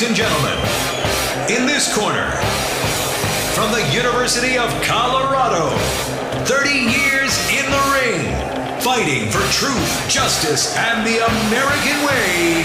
Ladies and gentlemen, in this corner, from the University of Colorado, 30 years in the ring, fighting for truth, justice, and the American way,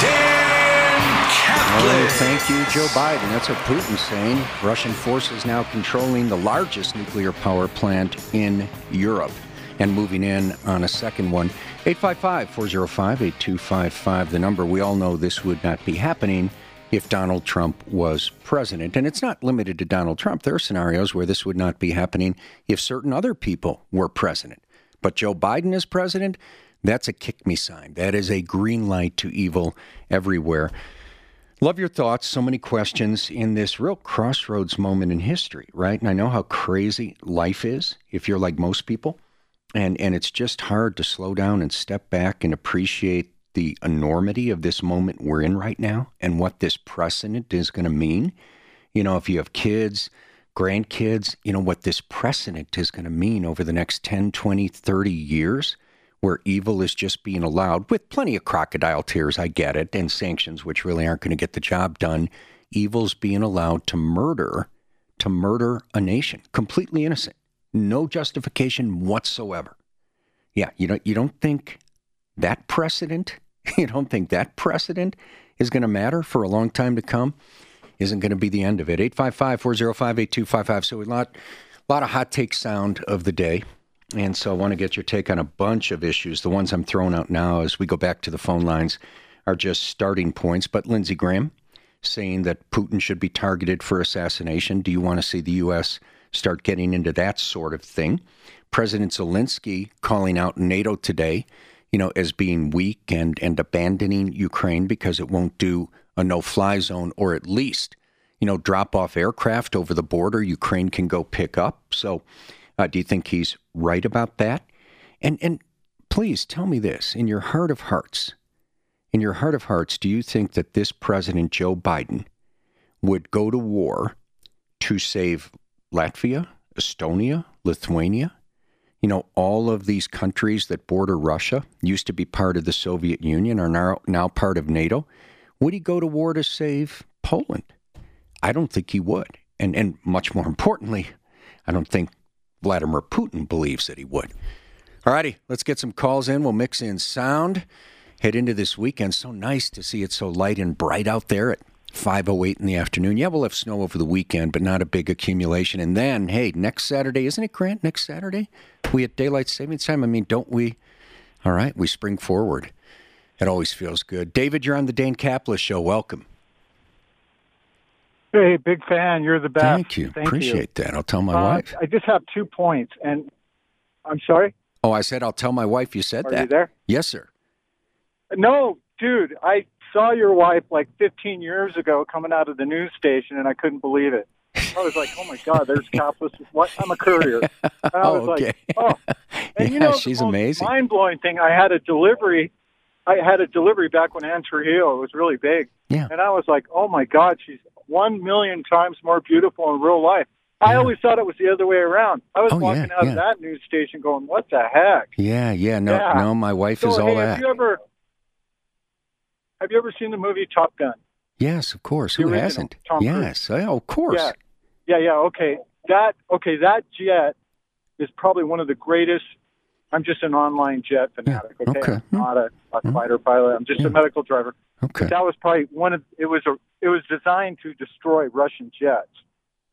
Dan Caplis. Oh, thank you, Joe Biden. That's what Putin's saying. Russian forces now controlling the largest nuclear power plant in Europe and moving in on a second one. 855 405 8255, the number. We all know this would not be happening if Donald Trump was president. And it's not limited to Donald Trump. There are scenarios where this would not be happening if certain other people were president. But Joe Biden is president, that's a kick me sign. That is a green light to evil everywhere. Love your thoughts. So many questions in this real crossroads moment in history, right? And I know how crazy life is if you're like most people and and it's just hard to slow down and step back and appreciate the enormity of this moment we're in right now and what this precedent is going to mean. You know if you have kids grandkids you know what this precedent is going to mean over the next 10 20 30 years where evil is just being allowed with plenty of crocodile tears i get it and sanctions which really aren't going to get the job done evil's being allowed to murder to murder a nation completely innocent no justification whatsoever. Yeah, you don't you don't think that precedent, you don't think that precedent is going to matter for a long time to come? Isn't going to be the end of it. 855-405-8255. So a lot lot of hot take sound of the day. And so I want to get your take on a bunch of issues. The ones I'm throwing out now as we go back to the phone lines are just starting points. But Lindsey Graham saying that Putin should be targeted for assassination. Do you want to see the U.S start getting into that sort of thing. President Zelensky calling out NATO today, you know, as being weak and, and abandoning Ukraine because it won't do a no fly zone or at least, you know, drop off aircraft over the border Ukraine can go pick up. So, uh, do you think he's right about that? And, and please tell me this in your heart of hearts, in your heart of hearts, do you think that this President Joe Biden would go to war to save Latvia, Estonia, Lithuania. You know, all of these countries that border Russia used to be part of the Soviet Union are now, now part of NATO. Would he go to war to save Poland? I don't think he would. And, and much more importantly, I don't think Vladimir Putin believes that he would. All righty, let's get some calls in. We'll mix in sound. Head into this weekend. So nice to see it so light and bright out there at 508 in the afternoon. Yeah, we'll have snow over the weekend, but not a big accumulation. And then, hey, next Saturday, isn't it, Grant? Next Saturday? We at daylight savings time? I mean, don't we? All right, we spring forward. It always feels good. David, you're on the Dan Caplis show. Welcome. Hey, big fan. You're the best. Thank you. Thank Appreciate you. that. I'll tell my Uh, wife. I just have two points, and I'm sorry. Oh, I said I'll tell my wife you said Are that. you there? Yes, sir. No, dude. I saw your wife like 15 years ago coming out of the news station, and I couldn't believe it. I was like, "Oh my God, there's Caplis. What? I'm a courier." And I Oh, was okay. like, "Oh." And Yeah, you know, she's amazing. Mind-blowing thing. I had a delivery. I had a delivery back when Anne Trujillo was really big, Yeah. and I was like, "Oh my God, she's one million times more beautiful in real life." I Yeah. always thought it was the other way around. I was Oh, walking yeah, out of that news station going, "What the heck?" Yeah, yeah. No, no, my wife So, is all hey, that. have you ever have you ever seen the movie Top Gun? yes, of course. the Who original, hasn't? Tom Cruise. yes. Oh, of course. Yeah, yeah, yeah. Okay, that okay. That jet is probably one of the greatest. I'm just an online jet fanatic. Yeah, Okay, okay. I'm not a, a Hmm. fighter pilot. I'm just Yeah. a medical driver. Okay. But that was probably one of. It was a. It was designed to destroy Russian jets.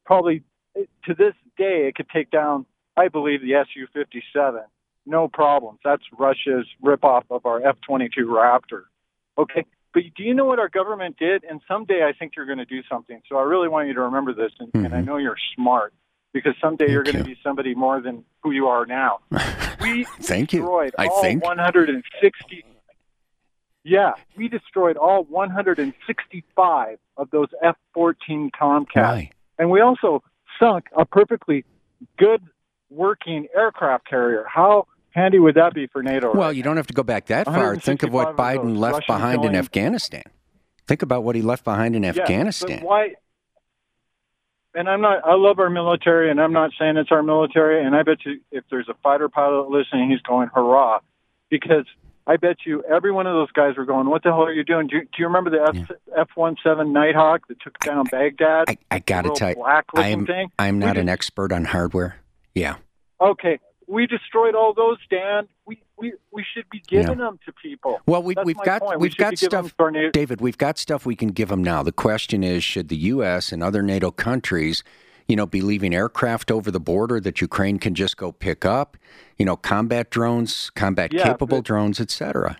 Probably to this day, it could take down. I believe the Su-57. No problems. That's Russia's ripoff of our F-22 Raptor. Okay. But do you know what our government did? And someday I think you're going to do something. So I really want you to remember this, and, and I Mhm. know you're smart because someday you're Thank going to be somebody more than who you are now. we Thank you. destroyed I all think. 160. Yeah, we destroyed all 165 of those F-14 Tomcats, Right. and we also sunk a perfectly good working aircraft carrier. How handy would that be for NATO? Well, right you don't have to go back that far. Think of what 165 of Biden left Russian behind in Afghanistan. Think about what he left behind in Yeah, Afghanistan. but why? And I'm not. I love our military, and I'm not saying it's our military. And I bet you, if there's a fighter pilot listening, he's going hurrah, because I bet you every one of those guys were going, "What the hell are you doing?" Do you, do you remember the F one seven Nighthawk that took down Baghdad? I, I got to tell you, I am, thing? I'm not an expert on hardware. Yeah, Okay, we destroyed all those, Dan. We we we should be giving them to people. Well, we, we've got point. We we've should got stuff, them to our na- David. We've got stuff we can give them now. The question is, should the U.S. and other NATO countries, you know, be leaving aircraft over the border that Ukraine can just go pick up? You know, combat drones, combat Yeah, capable but- drones, etc.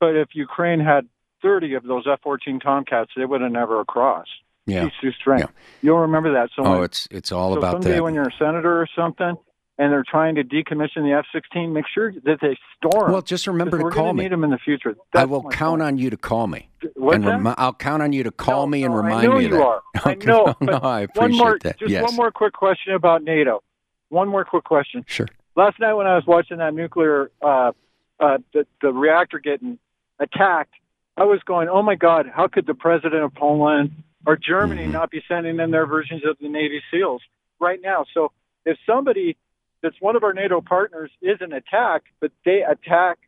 But if Ukraine had 30 of those F-14 Tomcats, they would have never crossed. Yeah. Through strength. Yeah. You'll remember that. So Oh, when- it's it's all so about someday that. when you're a senator or something, and they're trying to decommission the F-16, make sure that they store Well, just remember to call me. need them in the future. I will count point. on you to call me. What's and that? remi- I'll count on you to call No, me and no, remind I know me you that. are. I know. no, no, I appreciate one more, that. Just yes. one more quick question about NATO. One more quick question. Sure. Last night when I was watching that nuclear, uh, uh, the, the reactor getting attacked, I was going, "Oh my God, how could the president of Poland or Germany Mm-hmm. not be sending in their versions of the Navy SEALs right now?" So if somebody that's one of our NATO partners isn't attack, but they attack,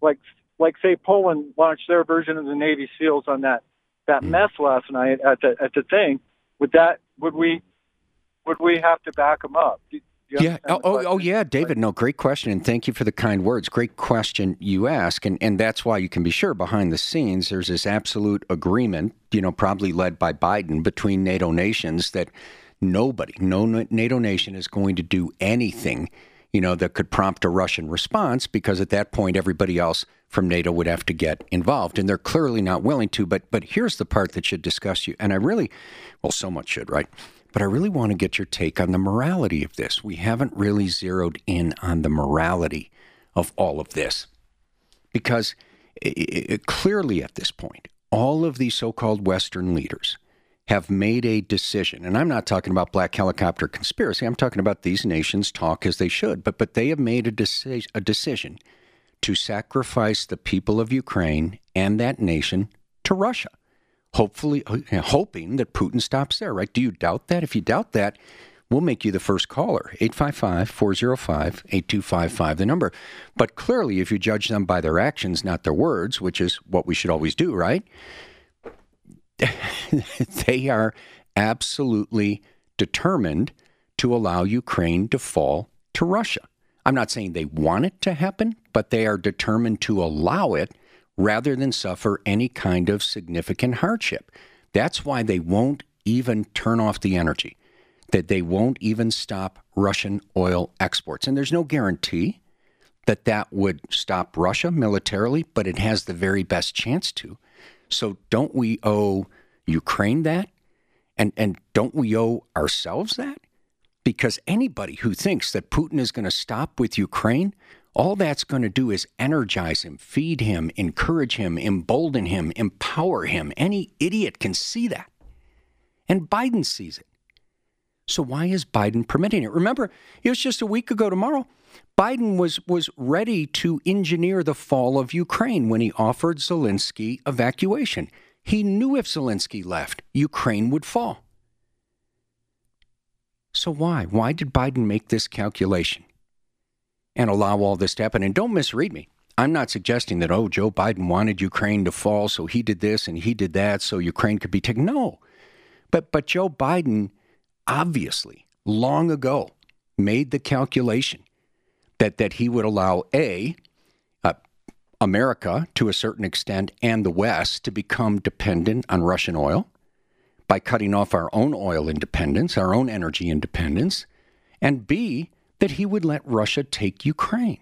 like like say Poland launched their version of the Navy SEALs on that that Mm. mess last night at the at the thing, would that would we would we have to back them up? Do- Yeah. Oh, oh, oh, yeah, David. No, great question, and thank you for the kind words. Great question you ask, and and that's why you can be sure behind the scenes there's this absolute agreement, you know, probably led by Biden between NATO nations that nobody, no NATO nation is going to do anything, you know, that could prompt a Russian response because at that point everybody else from NATO would have to get involved, and they're clearly not willing to. But but here's the part that should discuss you, and I really, well, so much should, right? But I really want to get your take on the morality of this. We haven't really zeroed in on the morality of all of this. Because i i clearly at this point, all of these so called Western leaders have made a decision. And I'm not talking about black helicopter conspiracy. I'm talking about these nations talk as they should. But, but they have made a, deci- a decision to sacrifice the people of Ukraine and that nation to Russia hopefully uh, hoping that Putin stops there, right? Do you doubt that? If you doubt that, we'll make you the first caller. 855-405-8255 the number. But clearly if you judge them by their actions, not their words, which is what we should always do, right? they are absolutely determined to allow Ukraine to fall to Russia. I'm not saying they want it to happen, but they are determined to allow it rather than suffer any kind of significant hardship. That's why they won't even turn off the energy, that they won't even stop Russian oil exports. And there's no guarantee that that would stop Russia militarily, but it has the very best chance to. So don't we owe Ukraine that? And and don't we owe ourselves that? Because anybody who thinks that Putin is going to stop with Ukraine, all that's going to do is energize him, feed him, encourage him, embolden him, empower him. Any idiot can see that. And Biden sees it. So why is Biden permitting it? Remember, it was just a week ago tomorrow. Biden was was ready to engineer the fall of Ukraine when he offered Zelensky evacuation. He knew if Zelensky left, Ukraine would fall. So why? Why did Biden make this calculation and allow all this to happen? And don't misread me. I'm not suggesting that, oh, Joe Biden wanted Ukraine to fall, so he did this and he did that so Ukraine could be taken. No. But but Joe Biden obviously long ago made the calculation that that he would allow a uh, America to a certain extent and the West to become dependent on Russian oil by cutting off our own oil independence, our own energy independence, and B that he would let Russia take Ukraine.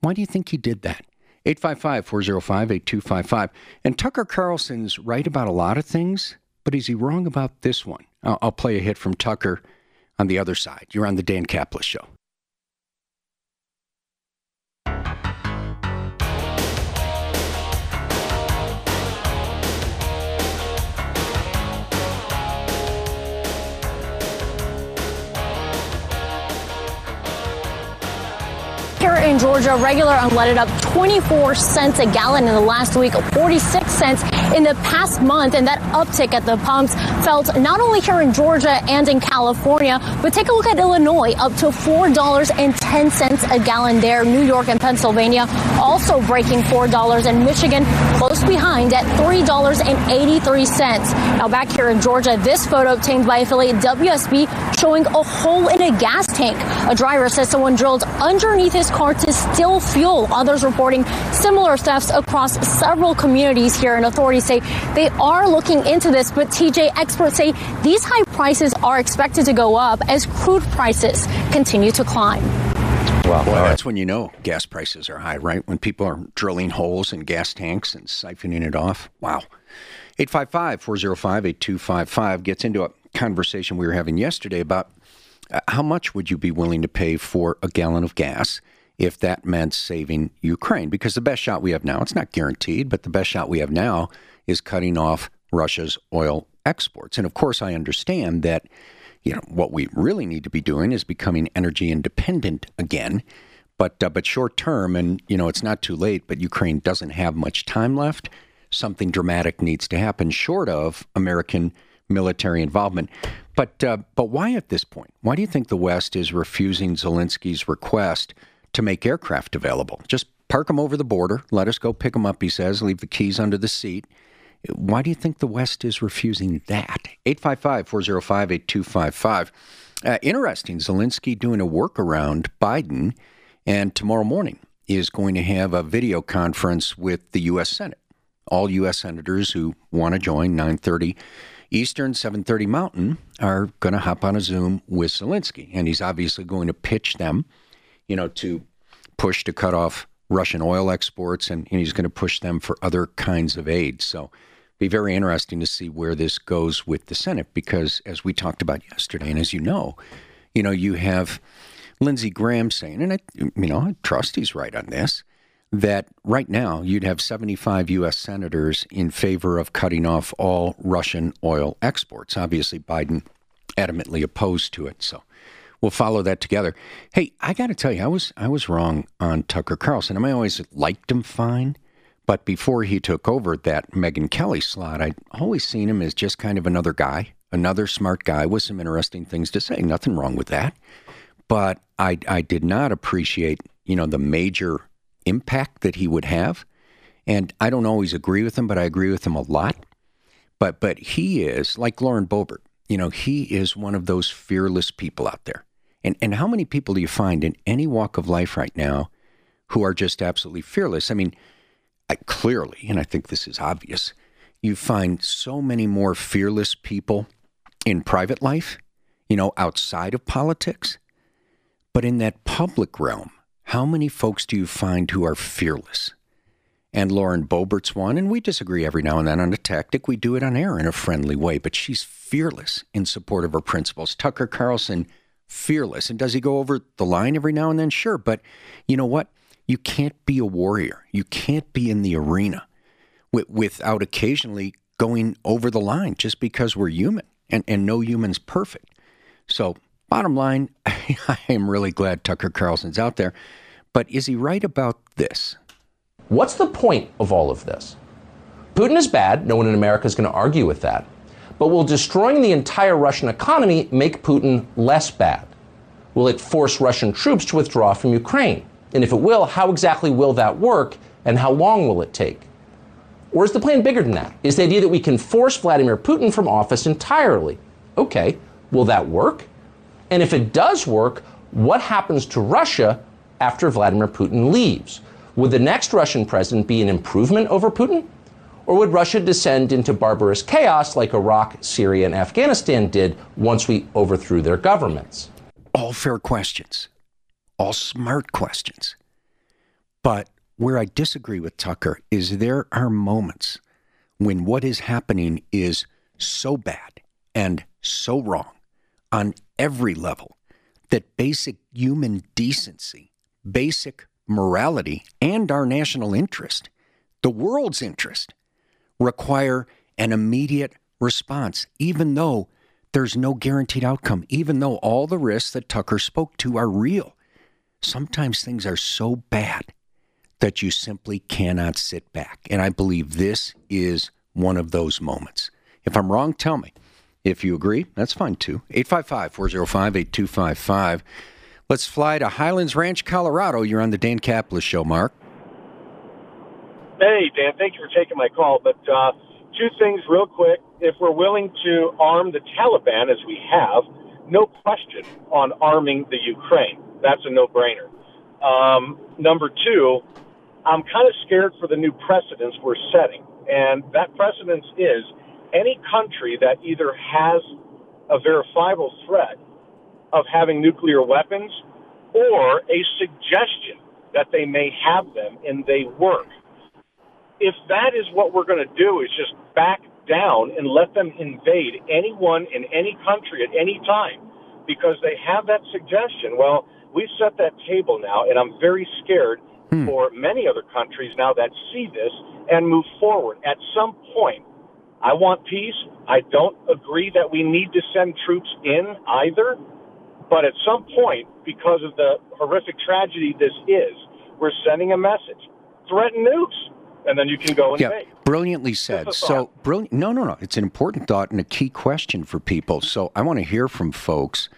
Why do you think he did that? 855 405 8255. And Tucker Carlson's right about a lot of things, but is he wrong about this one? I'll, I'll play a hit from Tucker on the other side. You're on the Dan Caplis Show. Here in Georgia, regular unleaded up 24 cents a gallon in the last week, 46 cents in the past month. And that uptick at the pumps felt not only here in Georgia and in California, but take a look at Illinois, up to $4.10 a gallon there. New York and Pennsylvania also breaking $4 and Michigan close behind at $3.83. Now back here in Georgia, this photo obtained by affiliate WSB showing a hole in a gas tank. A driver says someone drilled underneath his car to steal fuel. Others reporting similar thefts across several communities here, and authorities say they are looking into this. But TJ, experts say these high prices are expected to go up as crude prices continue to climb. Well, well, that's when you know gas prices are high, right? When people are drilling holes in gas tanks and siphoning it off. Wow. 855 405 8255 gets into a conversation we were having yesterday about uh, how much would you be willing to pay for a gallon of gas if that meant saving Ukraine? Because the best shot we have now, it's not guaranteed, but the best shot we have now is cutting off Russia's oil exports. And of course, I understand that you know what we really need to be doing is becoming energy independent again. But uh, but short term, and you know it's not too late. But Ukraine doesn't have much time left. Something dramatic needs to happen, short of American military involvement. But uh, but why at this point? Why do you think the West is refusing Zelensky's request to make aircraft available? Just park them over the border. Let us go pick them up. He says, leave the keys under the seat. Why do you think the West is refusing that? 855 405 8255. Uh, interesting. Zelensky doing a workaround Biden, and tomorrow morning is going to have a video conference with the U.S. Senate. All U.S. senators who want to join 930 Eastern, 730 Mountain are going to hop on a Zoom with Zelensky, and he's obviously going to pitch them, you know, to push to cut off Russian oil exports, and, and he's going to push them for other kinds of aid. So be very interesting to see where this goes with the Senate because, as we talked about yesterday, and as you know, you know, you have Lindsey Graham saying, and I, you know, I trust he's right on this, that right now you'd have 75 U.S. senators in favor of cutting off all Russian oil exports. Obviously, Biden adamantly opposed to it. So we'll follow that together. Hey, I got to tell you, I was I was wrong on Tucker Carlson. I, mean, I always liked him fine. But before he took over that Megyn Kelly slot, I'd always seen him as just kind of another guy, another smart guy with some interesting things to say. Nothing wrong with that. But I, I did not appreciate, you know, the major impact that he would have. And I don't always agree with him, but I agree with him a lot. But but he is like Lauren Boebert. You know, he is one of those fearless people out there. And and how many people do you find in any walk of life right now who are just absolutely fearless? I mean, I, clearly, and I think this is obvious, you find so many more fearless people in private life, you know, outside of politics. But in that public realm, how many folks do you find who are fearless? And Lauren Boebert's one, and we disagree every now and then on a tactic. We do it on air in a friendly way, but she's fearless in support of her principles. Tucker Carlson, fearless. And does he go over the line every now and then? Sure. But you know what? You can't be a warrior. You can't be in the arena without occasionally going over the line just because we're human and, and no human's perfect. So, bottom line, I am really glad Tucker Carlson's out there. But is he right about this? What's the point of all of this? Putin is bad. No one in America is going to argue with that. But will destroying the entire Russian economy make Putin less bad? Will it force Russian troops to withdraw from Ukraine? And if it will, how exactly will that work and how long will it take? Or is the plan bigger than that? Is the idea that we can force Vladimir Putin from office entirely? Okay, will that work? And if it does work, what happens to Russia after Vladimir Putin leaves? Would the next Russian president be an improvement over Putin? Or would Russia descend into barbarous chaos like Iraq, Syria, and Afghanistan did once we overthrew their governments? All fair questions all smart questions. But where I disagree with Tucker is there are moments when what is happening is so bad and so wrong on every level that basic human decency, basic morality, and our national interest, the world's interest, require an immediate response, even though there's no guaranteed outcome, even though all the risks that Tucker spoke to are real. Sometimes things are so bad that you simply cannot sit back. And I believe this is one of those moments. If I'm wrong, tell me. If you agree, that's fine too. 855 405 8255. Let's fly to Highlands Ranch, Colorado. You're on the Dan Caplis Show, Mark. Hey, Dan, thank you for taking my call. But uh, two things, real quick. If we're willing to arm the Taliban, as we have, no question on arming the Ukraine. That's a no brainer. Um, number two, I'm kind of scared for the new precedents we're setting. And that precedence is any country that either has a verifiable threat of having nuclear weapons or a suggestion that they may have them and they work. If that is what we're going to do, is just back down and let them invade anyone in any country at any time because they have that suggestion. Well, we've set that table now, and I'm very scared hmm. for many other countries now that see this and move forward. At some point, I want peace. I don't agree that we need to send troops in either. But at some point, because of the horrific tragedy this is, we're sending a message. Threaten nukes. And then you can go and yeah, brilliantly said. So brilliant. No, no, no. It's an important thought and a key question for people. So I want to hear from folks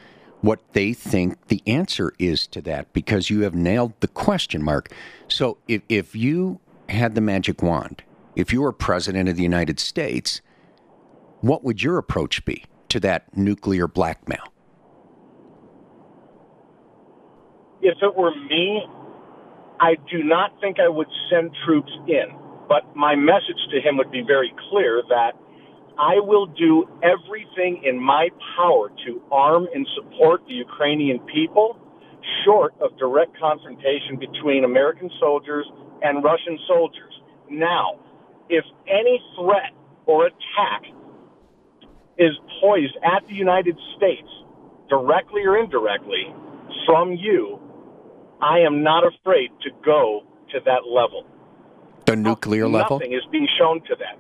what they think the answer is to that because you have nailed the question mark. So if, if you had the magic wand if you were president of the United States, what would your approach be to that nuclear blackmail? If it were me, I do not think I would send troops in. But my message to him would be very clear that I will do everything in my power to arm and support the Ukrainian people, short of direct confrontation between American soldiers and Russian soldiers. Now, if any threat or attack is poised at the United States, directly or indirectly, from you, I am not afraid to go to that level. The nuclear Nothing level? Nothing is being shown to that.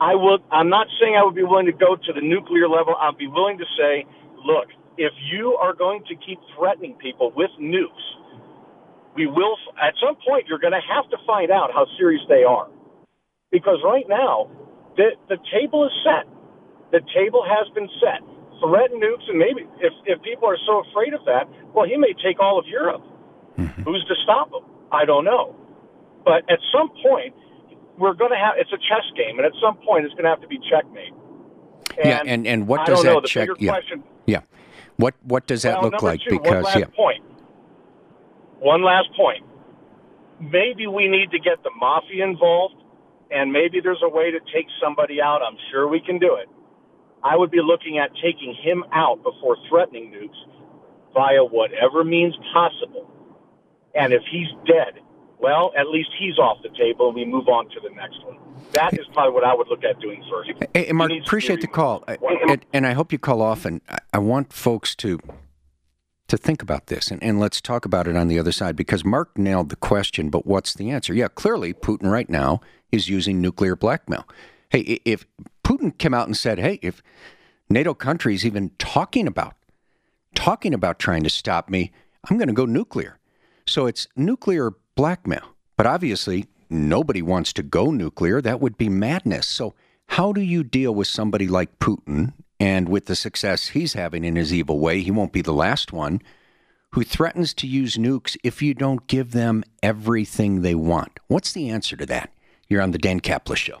I will. I'm not saying I would be willing to go to the nuclear level. I'll be willing to say, look, if you are going to keep threatening people with nukes, we will, at some point, you're going to have to find out how serious they are. Because right now, the, the table is set. The table has been set. Threaten nukes, and maybe if, if people are so afraid of that, well, he may take all of Europe. Mm-hmm. Who's to stop him? I don't know. But at some point, we're going to have, it's a chess game, and at some point, it's going to have to be checkmate. And yeah, and, and what does that know, check? Yeah. Question, yeah. What what does that well, look like? Two, because yeah. point one last point. Maybe we need to get the mafia involved, and maybe there's a way to take somebody out. I'm sure we can do it. I would be looking at taking him out before threatening nukes via whatever means possible. And if he's dead, well, at least he's off the table and we move on to the next one. That is probably what I would look at doing first. Hey, Mark, appreciate the call. And, and, I hope you call often. I want folks to to think about this, and, and let's talk about it on the other side because Mark nailed the question, but what's the answer? Yeah, clearly Putin right now is using nuclear blackmail. Hey, if Putin came out and said, hey, if NATO countries even talking about talking about trying to stop me, I'm going to go nuclear. So it's nuclear blackmail. But obviously, nobody wants to go nuclear. That would be madness. So how do you deal with somebody like Putin and with the success he's having in his evil way, he won't be the last one who threatens to use nukes if you don't give them everything they want. What's the answer to that? You're on the Dan Caplis Show.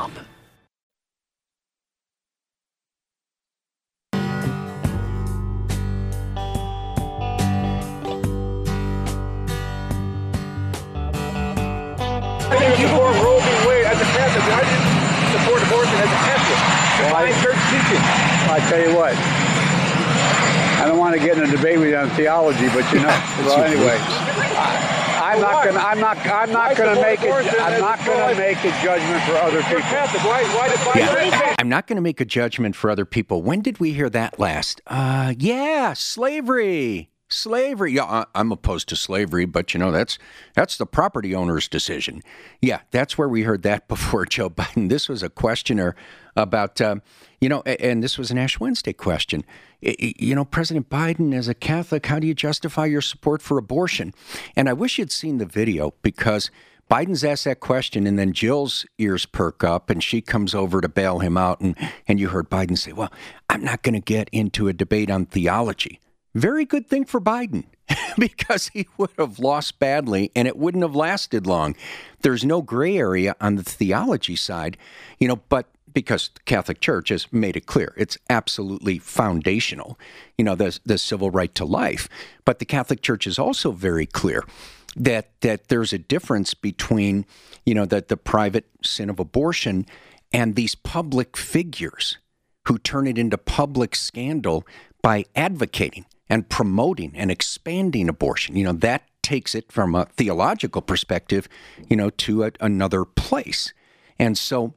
tell you what, I don't want to get in a debate with you on theology, but you know. well, anyway, I, am not gonna. I'm not. I'm not gonna make it. I'm not gonna make a judgment for other people. Why, why did Yeah. I'm not going to make a judgment for other people. When did we hear that last? Uh, yeah, slavery. Slavery. Yeah, I'm opposed to slavery, but you know that's that's the property owner's decision. Yeah, that's where we heard that before Joe Biden. This was a questioner about, um, you know, and this was an Ash Wednesday question. You know, President Biden, as a Catholic, how do you justify your support for abortion? And I wish you'd seen the video because Biden's asked that question, and then Jill's ears perk up, and she comes over to bail him out. And, and you heard Biden say, Well, I'm not going to get into a debate on theology. Very good thing for Biden because he would have lost badly and it wouldn't have lasted long. There's no gray area on the theology side, you know, but because the Catholic Church has made it clear, it's absolutely foundational, you know, the, the civil right to life. But the Catholic Church is also very clear that that there's a difference between, you know, that the private sin of abortion and these public figures who turn it into public scandal by advocating and promoting and expanding abortion. You know, that takes it from a theological perspective, you know, to a, another place. And so,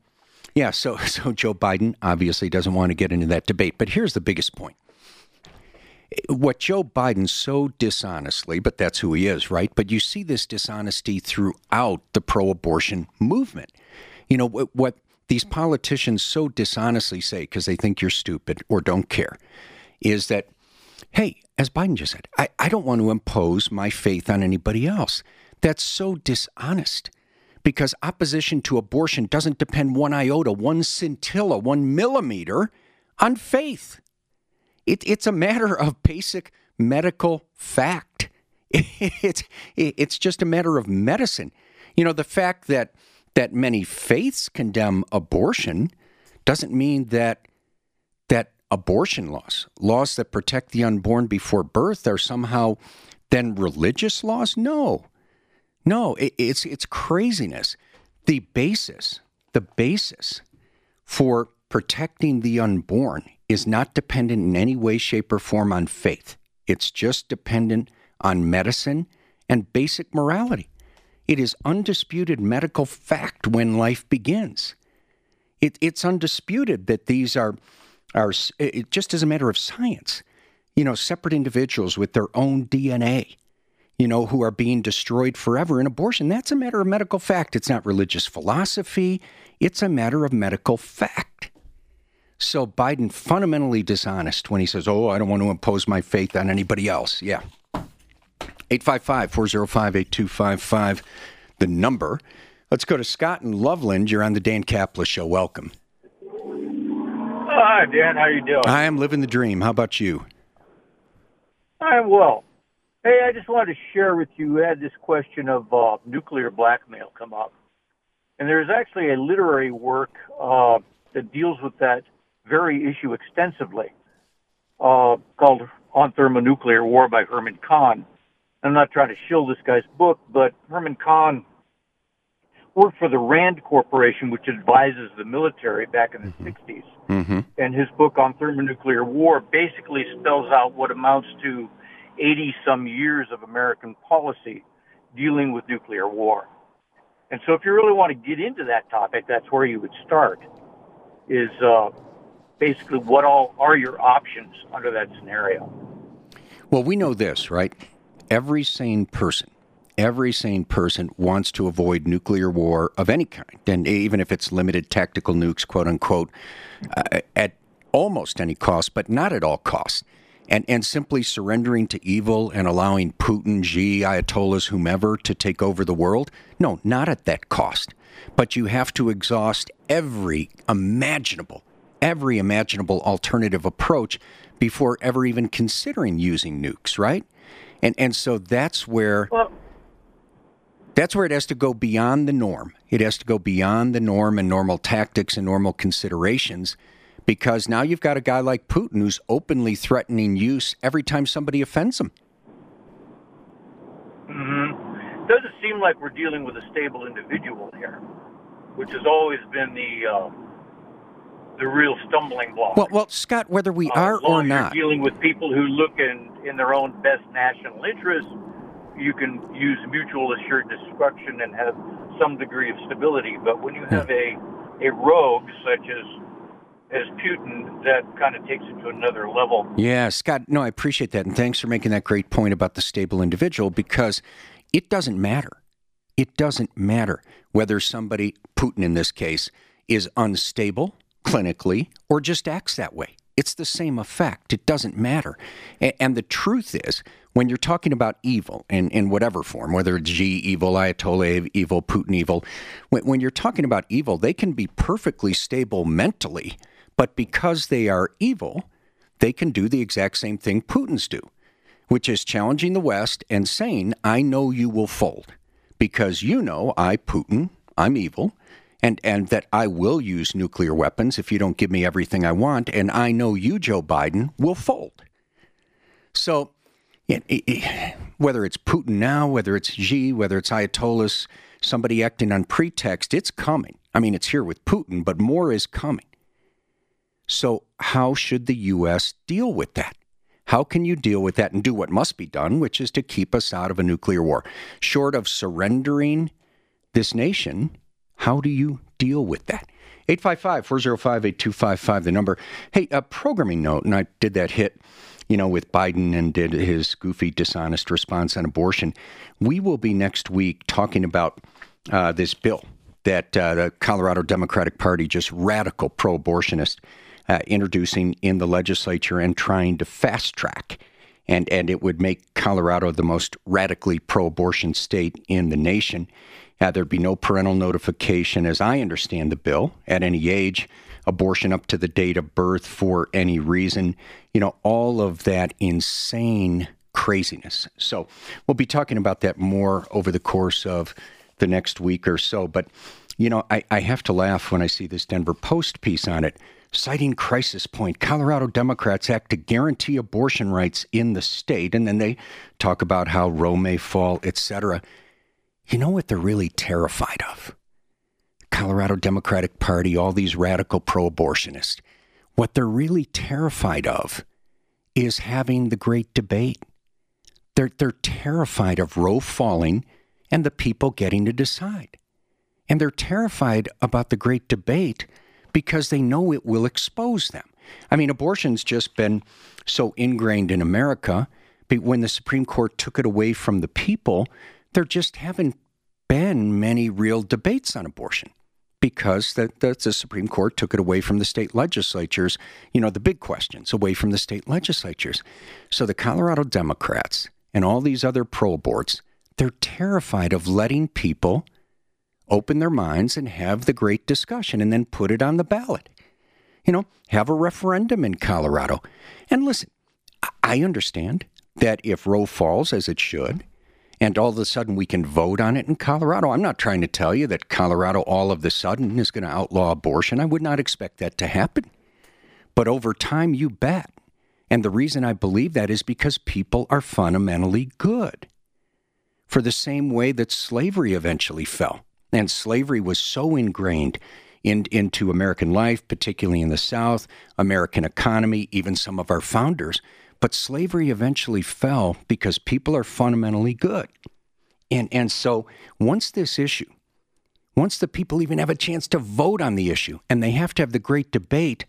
yeah, so so Joe Biden obviously doesn't want to get into that debate. But here's the biggest point. What Joe Biden so dishonestly, but that's who he is, right? But you see this dishonesty throughout the pro abortion movement. You know, what, what these politicians so dishonestly say because they think you're stupid or don't care is that, hey, as Biden just said, I, I don't want to impose my faith on anybody else. That's so dishonest because opposition to abortion doesn't depend one iota, one scintilla, one millimeter on faith. It, it's a matter of basic medical fact. It's, it's just a matter of medicine. You know, the fact that, that many faiths condemn abortion doesn't mean that abortion laws, laws that protect the unborn before birth, are somehow then religious laws. No, no, it, it's it's craziness. The basis, the basis for protecting the unborn is not dependent in any way, shape, or form on faith. It's just dependent on medicine and basic morality. It is undisputed medical fact when life begins. It, it's undisputed that these are, are it, just as a matter of science, you know, separate individuals with their own DNA, you know, who are being destroyed forever in abortion. That's a matter of medical fact. It's not religious philosophy, it's a matter of medical fact. So Biden fundamentally dishonest when he says, "Oh, I don't want to impose my faith on anybody else." Yeah. 855-405-8255 the number. Let's go to Scott in Loveland. You're on the Dan Caplis show. Welcome. Hi, Dan. How you doing? I am living the dream. How about you? I'm well. Hey, I just wanted to share with you. We had this question of uh, nuclear blackmail come up, and there's actually a literary work uh, that deals with that very issue extensively, uh, called "On Thermonuclear War" by Herman Kahn. I'm not trying to shill this guy's book, but Herman Kahn worked for the Rand Corporation, which advises the military back in the 60s. Mm-hmm. And his book on thermonuclear war basically spells out what amounts to 80 some years of American policy dealing with nuclear war. And so if you really want to get into that topic, that's where you would start, is uh, basically what all are your options under that scenario. Well, we know this, right? Every sane person, every sane person wants to avoid nuclear war of any kind, and even if it's limited tactical nukes, quote unquote, uh, at almost any cost, but not at all costs. And, and simply surrendering to evil and allowing Putin, Xi, Ayatollahs, whomever to take over the world? No, not at that cost. But you have to exhaust every imaginable, every imaginable alternative approach before ever even considering using nukes, right? And and so that's where Well, that's where it has to go beyond the norm. It has to go beyond the norm and normal tactics and normal considerations because now you've got a guy like Putin who's openly threatening use every time somebody offends him. hmm doesn't seem like we're dealing with a stable individual here, which has always been the uh, the real stumbling block. Well, well, Scott, whether we uh, are or not, dealing with people who look in in their own best national interest, you can use mutual assured destruction and have some degree of stability. But when you have a a rogue such as as Putin, that kind of takes it to another level. Yeah, Scott. No, I appreciate that, and thanks for making that great point about the stable individual because it doesn't matter. It doesn't matter whether somebody, Putin in this case, is unstable clinically or just acts that way. It's the same effect. It doesn't matter. And the truth is, when you're talking about evil in, in whatever form, whether it's Xi evil, Ayatollah evil, Putin evil, when, when you're talking about evil, they can be perfectly stable mentally, but because they are evil, they can do the exact same thing Putin's do, which is challenging the West and saying, I know you will fold because you know I, Putin, I'm evil and and that I will use nuclear weapons if you don't give me everything I want, and I know you, Joe Biden, will fold. So, it, it, whether it's Putin now, whether it's Xi, whether it's Ayatollahs, somebody acting on pretext, it's coming. I mean, it's here with Putin, but more is coming. So, how should the U.S. deal with that? How can you deal with that and do what must be done, which is to keep us out of a nuclear war? Short of surrendering this nation, how do you deal with that? 855 405 8255, the number. Hey, a programming note, and I did that hit, you know, with Biden and did his goofy, dishonest response on abortion. We will be next week talking about uh, this bill that uh, the Colorado Democratic Party, just radical pro abortionist, uh, introducing in the legislature and trying to fast track. And, and it would make Colorado the most radically pro abortion state in the nation. Uh, there'd be no parental notification, as I understand the bill, at any age, abortion up to the date of birth for any reason. You know, all of that insane craziness. So we'll be talking about that more over the course of the next week or so. But, you know, I, I have to laugh when I see this Denver Post piece on it. Citing crisis point, Colorado Democrats act to guarantee abortion rights in the state, and then they talk about how Roe may fall, etc. You know what they're really terrified of? Colorado Democratic Party, all these radical pro abortionists. What they're really terrified of is having the great debate. They're, they're terrified of Roe falling and the people getting to decide. And they're terrified about the great debate because they know it will expose them. I mean, abortion's just been so ingrained in America. But when the Supreme Court took it away from the people, there just haven't been many real debates on abortion because the, the, the, Supreme Court took it away from the state legislatures, you know, the big questions away from the state legislatures. So the Colorado Democrats and all these other pro aborts, they're terrified of letting people open their minds and have the great discussion and then put it on the ballot. You know, have a referendum in Colorado. And listen, I understand that if Roe falls as it should, and all of a sudden we can vote on it in Colorado. I'm not trying to tell you that Colorado all of a sudden is going to outlaw abortion. I would not expect that to happen. But over time, you bet. And the reason I believe that is because people are fundamentally good. For the same way that slavery eventually fell. And slavery was so ingrained in, into American life, particularly in the South, American economy, even some of our founders but slavery eventually fell because people are fundamentally good. And, and so once this issue, once the people even have a chance to vote on the issue and they have to have the great debate,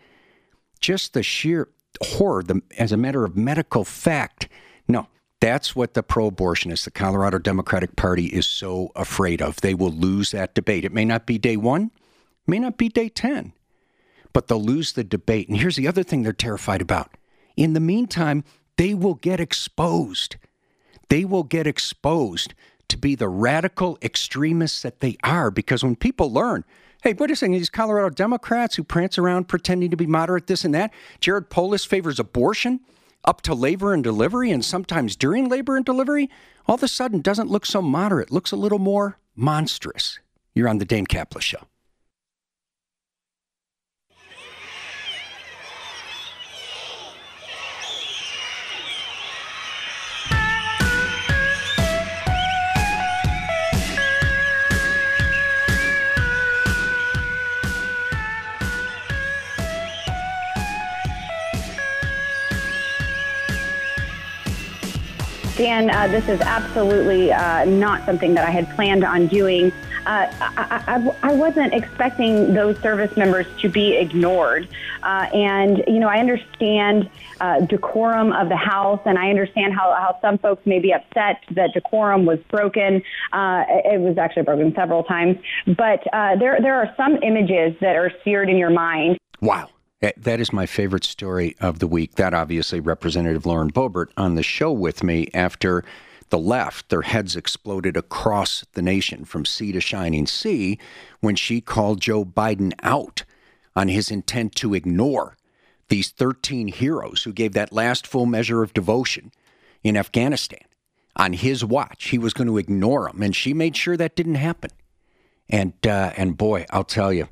just the sheer horror, the, as a matter of medical fact, no, that's what the pro abortionists, the Colorado Democratic Party, is so afraid of. They will lose that debate. It may not be day one, may not be day 10, but they'll lose the debate. And here's the other thing they're terrified about in the meantime, they will get exposed. They will get exposed to be the radical extremists that they are because when people learn, hey, what are saying? These Colorado Democrats who prance around pretending to be moderate, this and that, Jared Polis favors abortion up to labor and delivery and sometimes during labor and delivery, all of a sudden doesn't look so moderate, looks a little more monstrous. You're on the Dan Caplis Show. Dan, uh, this is absolutely uh, not something that I had planned on doing. Uh, I, I, I, wasn't expecting those service members to be ignored. Uh, and, you know, I understand uh, decorum of the House, and I understand how, how some folks may be upset that decorum was broken. Uh, it was actually broken several times. But there, there are some images that are seared in your mind. Wow. Eh, that is my favorite story of the week. That obviously, Representative Lauren Boebert on the show with me after the left, their heads exploded across the nation from sea to shining sea when she called Joe Biden out on his intent to ignore these 13 heroes who gave that last full measure of devotion in Afghanistan. On his watch, he was going to ignore them, and she made sure that didn't happen. And uh, and boy, I'll tell you,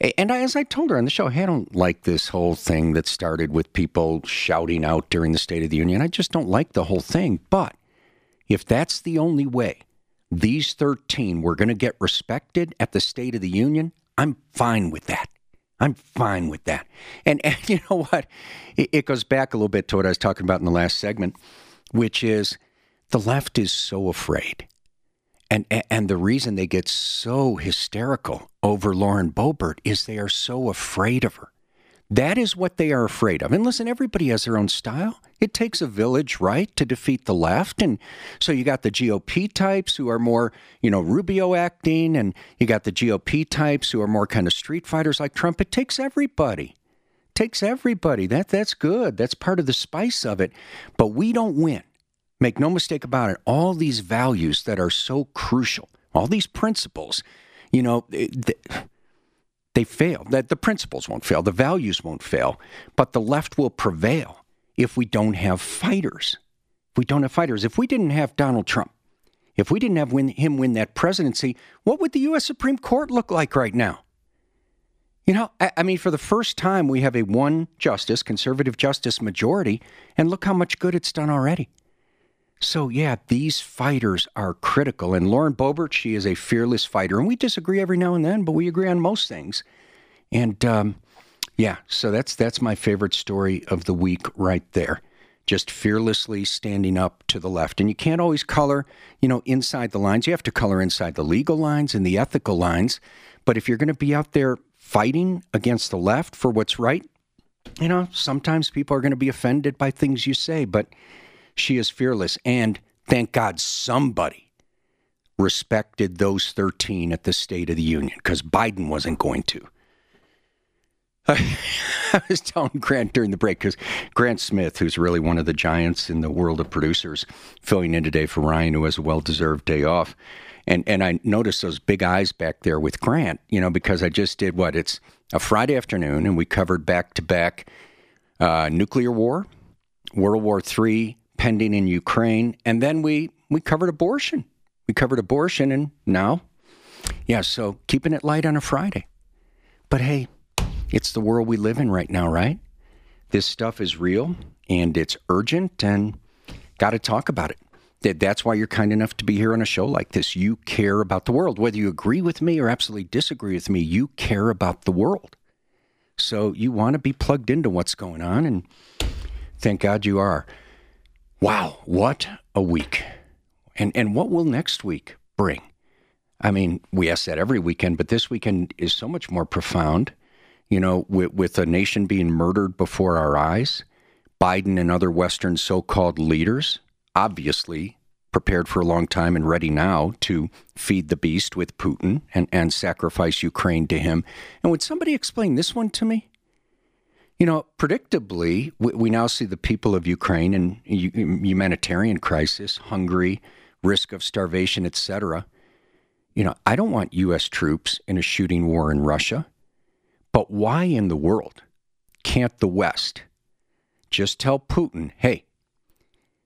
and as I told her on the show, hey, I don't like this whole thing that started with people shouting out during the State of the Union. I just don't like the whole thing. But if that's the only way these 13 were going to get respected at the State of the Union, I'm fine with that. I'm fine with that. And, and you know what? It, it goes back a little bit to what I was talking about in the last segment, which is the left is so afraid and, and the reason they get so hysterical over Lauren Boebert is they are so afraid of her. That is what they are afraid of. And listen, everybody has their own style. It takes a village, right, to defeat the left. And so you got the GOP types who are more, you know, Rubio acting, and you got the GOP types who are more kind of street fighters like Trump. It takes everybody. It takes everybody. That that's good. That's part of the spice of it. But we don't win Make no mistake about it, all these values that are so crucial, all these principles, you know, they, they fail. That the principles won't fail, the values won't fail, but the left will prevail if we don't have fighters. If we don't have fighters, if we didn't have Donald Trump, if we didn't have win, him win that presidency, what would the U.S. Supreme Court look like right now? You know, I, I, mean, for the first time, we have a one justice, conservative justice majority, and look how much good it's done already. So, yeah, these fighters are critical. And Lauren Boebert, she is a fearless fighter. And we disagree every now and then, but we agree on most things. And um, yeah, so that's that's my favorite story of the week right there. Just fearlessly standing up to the left. And you can't always color, you know, inside the lines. You have to color inside the legal lines and the ethical lines. But if you're going to be out there fighting against the left for what's right, you know, sometimes people are going to be offended by things you say. But she is fearless. And thank God somebody respected those 13 at the State of the Union because Biden wasn't going to. I was telling Grant during the break because Grant Smith, who's really one of the giants in the world of producers, filling in today for Ryan, who has a well deserved day off. And, and I noticed those big eyes back there with Grant, you know, because I just did what? It's a Friday afternoon, and we covered back to back nuclear war, World War III, pending in Ukraine, and then we we covered abortion. We covered abortion, and now, yeah. So keeping it light on a Friday, but hey, it's the world we live in right now, right? This stuff is real and it's urgent, and got to talk about it. That's why you're kind enough to be here on a show like this. You care about the world. Whether you agree with me or absolutely disagree with me, you care about the world. So you want to be plugged into what's going on, and thank God you are. Wow, what a week. And and what will next week bring? I mean, we ask that every weekend, but this weekend is so much more profound. You know, with, with a nation being murdered before our eyes, Biden and other Western so called leaders, obviously prepared for a long time and ready now to feed the beast with Putin and, and sacrifice Ukraine to him. And would somebody explain this one to me? You know, predictably, we, we now see the people of Ukraine in um, humanitarian crisis, hungry, risk of starvation, etc. You know, I don't want U.S. troops in a shooting war in Russia. But why in the world can't the West just tell Putin, hey,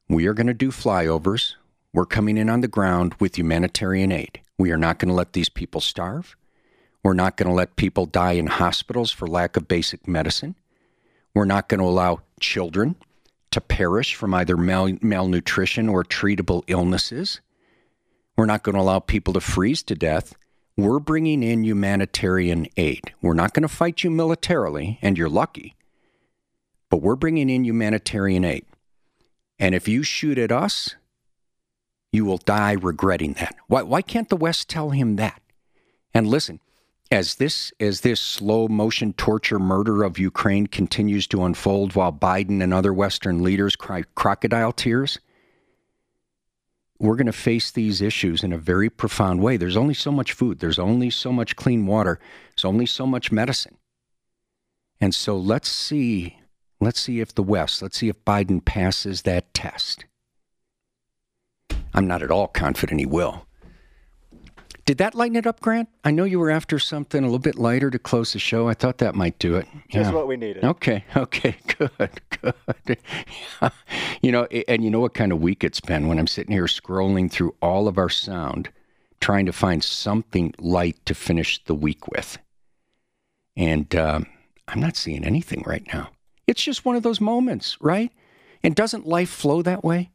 we are going to do flyovers. We're coming in on the ground with humanitarian aid. We are not going to let these people starve. We're not going to let people die in hospitals for lack of basic medicine. We're not going to allow children to perish from either mal- malnutrition or treatable illnesses. We're not going to allow people to freeze to death. We're bringing in humanitarian aid. We're not going to fight you militarily, and you're lucky, but we're bringing in humanitarian aid. And if you shoot at us, You will die regretting that. Why, why can't the West tell him that? And listen, as this as this slow motion torture murder of Ukraine continues to unfold while Biden and other Western leaders cry crocodile tears, we're going to face these issues in a very profound way. There's only so much food, there's only so much clean water, there's only so much medicine. And so let's see let's see if the West, let's see if Biden passes that test. I'm not at all confident he will. Did that lighten it up, Grant? I know you were after something a little bit lighter to close the show. I thought that might do it. Just what we needed. Okay, okay, good, good. you know, and you know what kind of week it's been when I'm sitting here scrolling through all of our sound, trying to find something light to finish the week with. And um, I'm not seeing anything right now. It's just one of those moments, right? And doesn't life flow that way?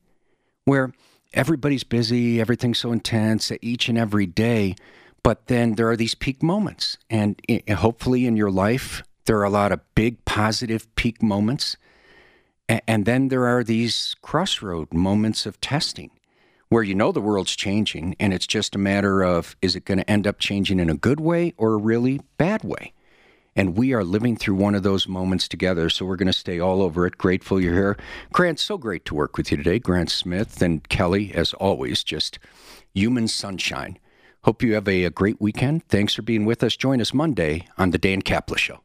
Where everybody's busy, everything's so intense each and every day. But then there are these peak moments. And hopefully in your life, there are a lot of big positive peak moments. And then there are these crossroad moments of testing where you know the world's changing and it's just a matter of is it going to end up changing in a good way or a really bad way? And we are living through one of those moments together. So we're going to stay all over it. Grateful you're here. Grant, so great to work with you today. Grant Smith and Kelly, as always, just human sunshine. Hope you have a, a great weekend. Thanks for being with us. Join us Monday on The Dan Caplis Show.